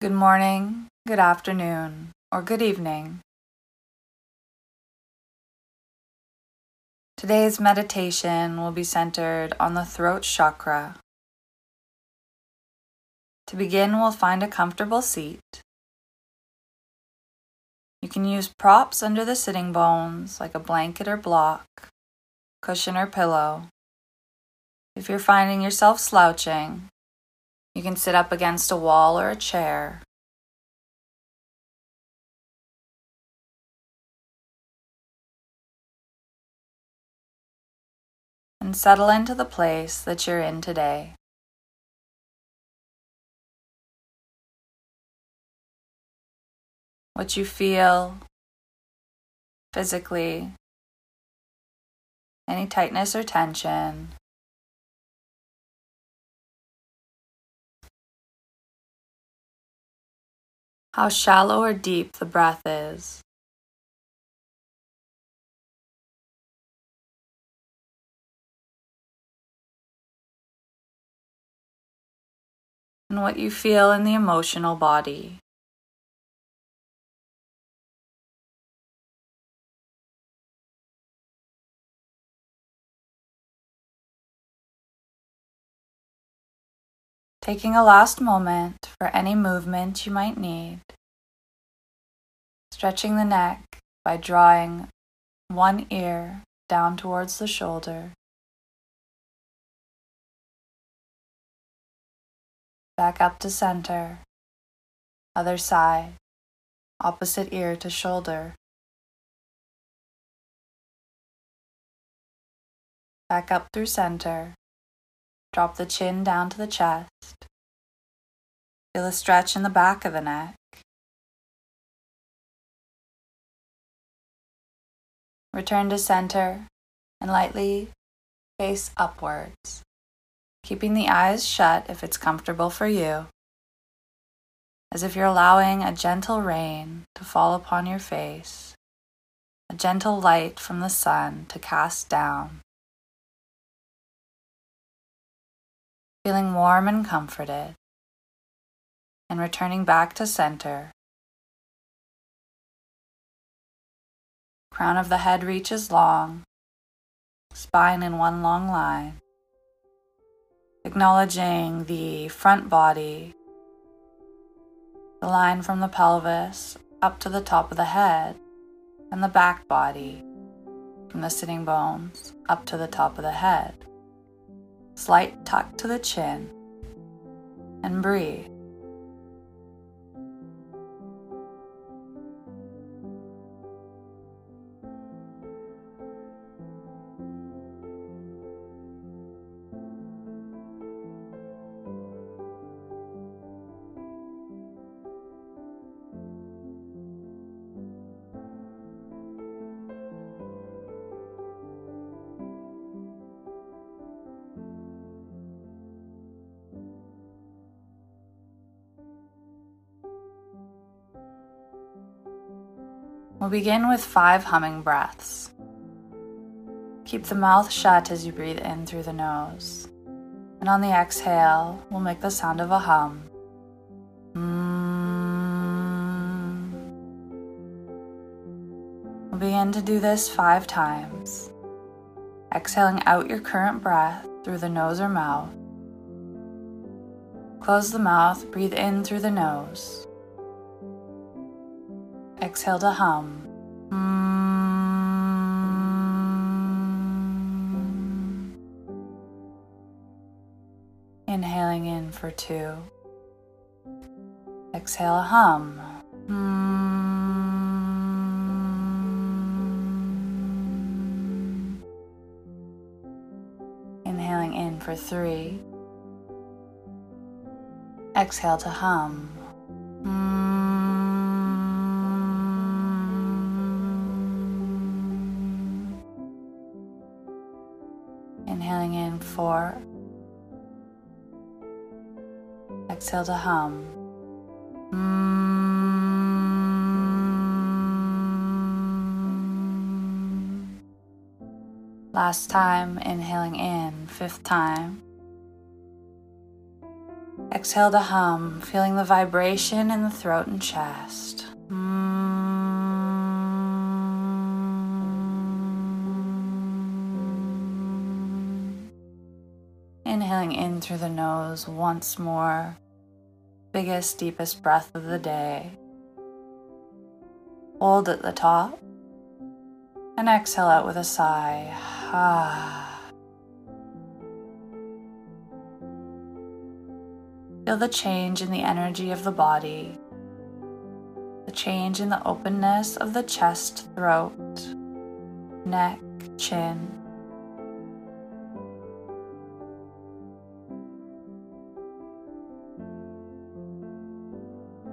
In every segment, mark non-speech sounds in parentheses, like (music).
Good morning, good afternoon, or good evening. Today's meditation will be centered on the throat chakra. To begin, we'll find a comfortable seat. You can use props under the sitting bones like a blanket or block, cushion or pillow. If you're finding yourself slouching, you can sit up against a wall or a chair. And settle into the place that you're in today. What you feel physically, any tightness or tension. How shallow or deep the breath is. And what you feel in the emotional body. Taking a last moment for any movement you might need. Stretching the neck by drawing one ear down towards the shoulder. Back up to center. Other side. Opposite ear to shoulder. Back up through center. Drop the chin down to the chest. Feel a stretch in the back of the neck. Return to center and lightly face upwards, keeping the eyes shut if it's comfortable for you, as if you're allowing a gentle rain to fall upon your face, a gentle light from the sun to cast down. Feeling warm and comforted and returning back to center. Crown of the head reaches long, spine in one long line. Acknowledging the front body, the line from the pelvis up to the top of the head, and the back body from the sitting bones up to the top of the head. Slight tuck to the chin, and breathe. We'll begin with five humming breaths. Keep the mouth shut as you breathe in through the nose. And on the exhale, we'll make the sound of a hum. Mm. We'll begin to do this five times. Exhaling out your current breath through the nose or mouth. Close the mouth, breathe in through the nose. Exhale to hum. Inhaling in for two. Exhale, a hum. Inhaling in for three. Exhale to hum. Exhale to hum. Last time, inhaling in, fifth time. Exhale to hum, feeling the vibration in the throat and chest. Inhaling in through the nose once more. Biggest, deepest breath of the day. Hold at the top and exhale out with a sigh. (sighs) Feel the change in the energy of the body, the change in the openness of the chest, throat, neck, chin.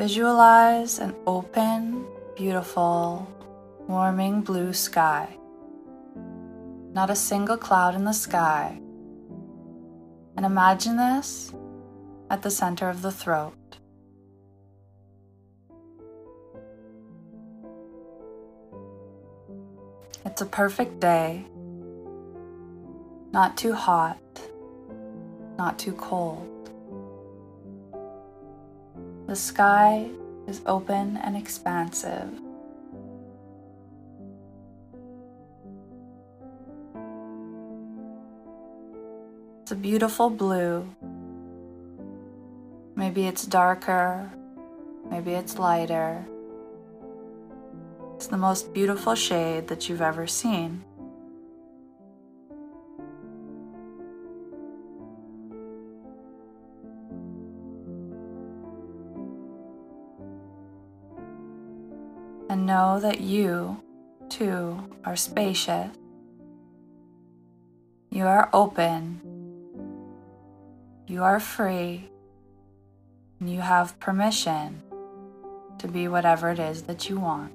Visualize an open, beautiful, warming blue sky. Not a single cloud in the sky. And imagine this at the center of the throat. It's a perfect day. Not too hot, not too cold. The sky is open and expansive. It's a beautiful blue. Maybe it's darker, maybe it's lighter. It's the most beautiful shade that you've ever seen. Know that you, too, are spacious. You are open you are free and you have permission to be whatever it is that you want.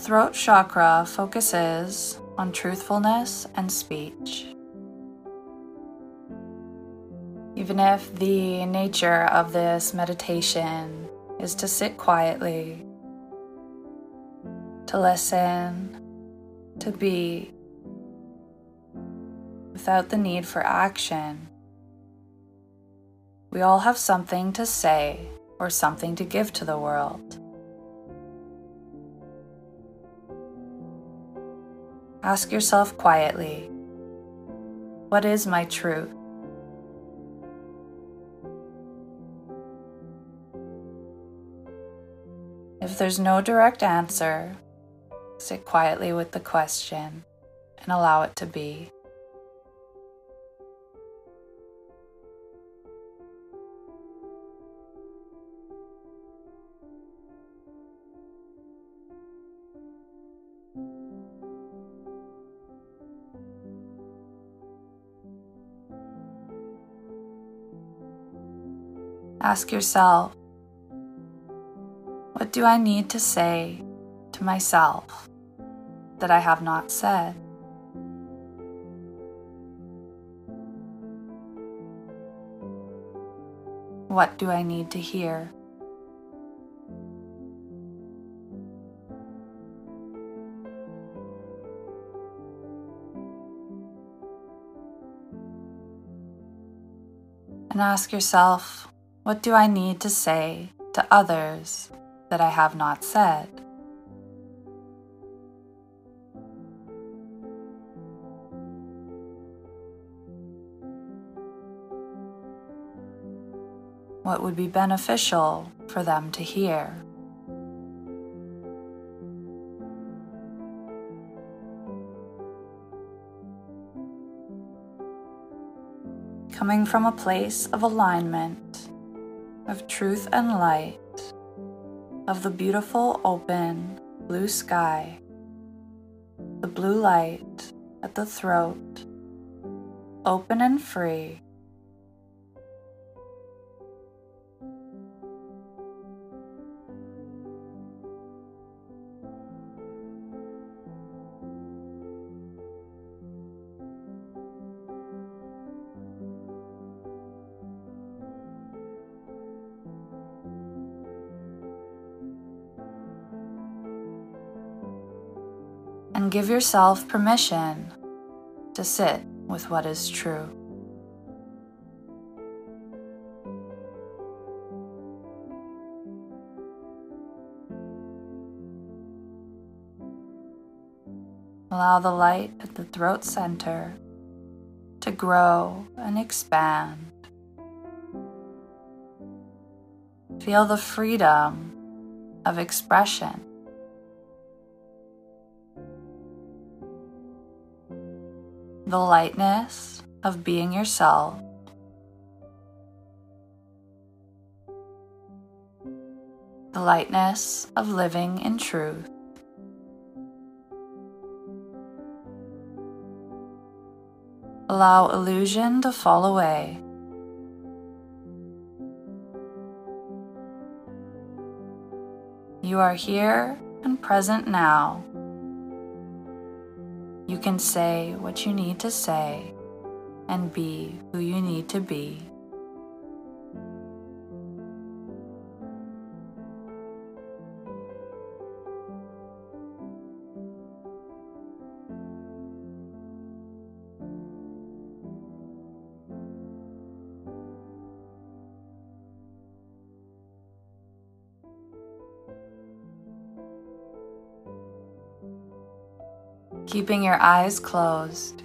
Throat chakra focuses on truthfulness and speech. Even if the nature of this meditation is to sit quietly, to listen, to be, without the need for action, we all have something to say or something to give to the world. Ask yourself quietly, what is my truth? If there's no direct answer, sit quietly with the question and allow it to be. Ask yourself what do I need to say to myself that I have not said? What do I need to hear? And ask yourself, what do I need to say to others that I have not said. What would be beneficial for them to hear? Coming from a place of alignment, of truth and light, of the beautiful open blue sky, the blue light at the throat, open and free. And give yourself permission to sit with what is true. Allow the light at the throat center to grow and expand. Feel the freedom of expression. The lightness of being yourself. The lightness of living in truth. Allow illusion to fall away. You are here and present now. You can say what you need to say and be who you need to be. Keeping your eyes closed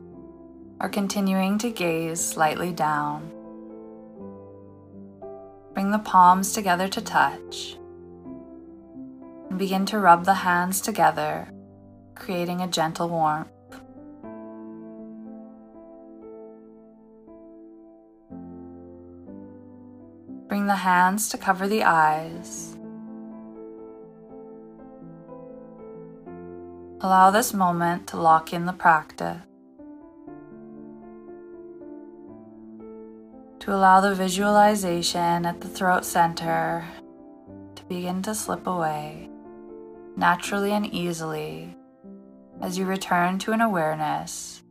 or continuing to gaze slightly down. Bring the palms together to touch and begin to rub the hands together, creating a gentle warmth. Bring the hands to cover the eyes Allow this moment to lock in the practice. To allow the visualization at the throat center to begin to slip away naturally and easily as you return to an awareness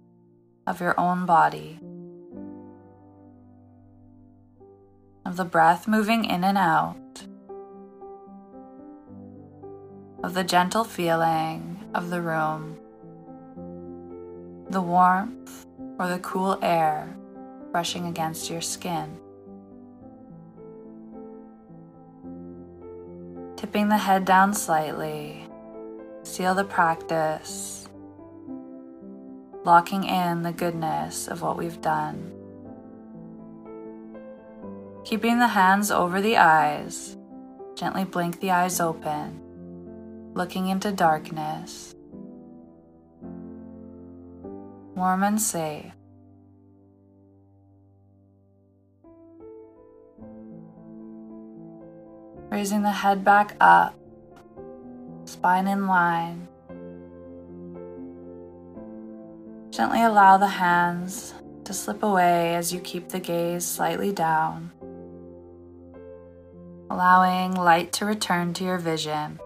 of your own body, of the breath moving in and out, of the gentle feeling of the room, the warmth or the cool air brushing against your skin. Tipping the head down slightly, seal the practice, locking in the goodness of what we've done. Keeping the hands over the eyes, gently blink the eyes open looking into darkness, warm and safe. Raising the head back up, spine in line. Gently allow the hands to slip away as you keep the gaze slightly down, allowing light to return to your vision.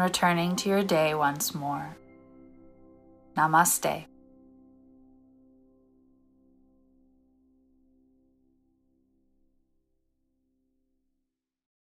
Returning to your day once more. Namaste.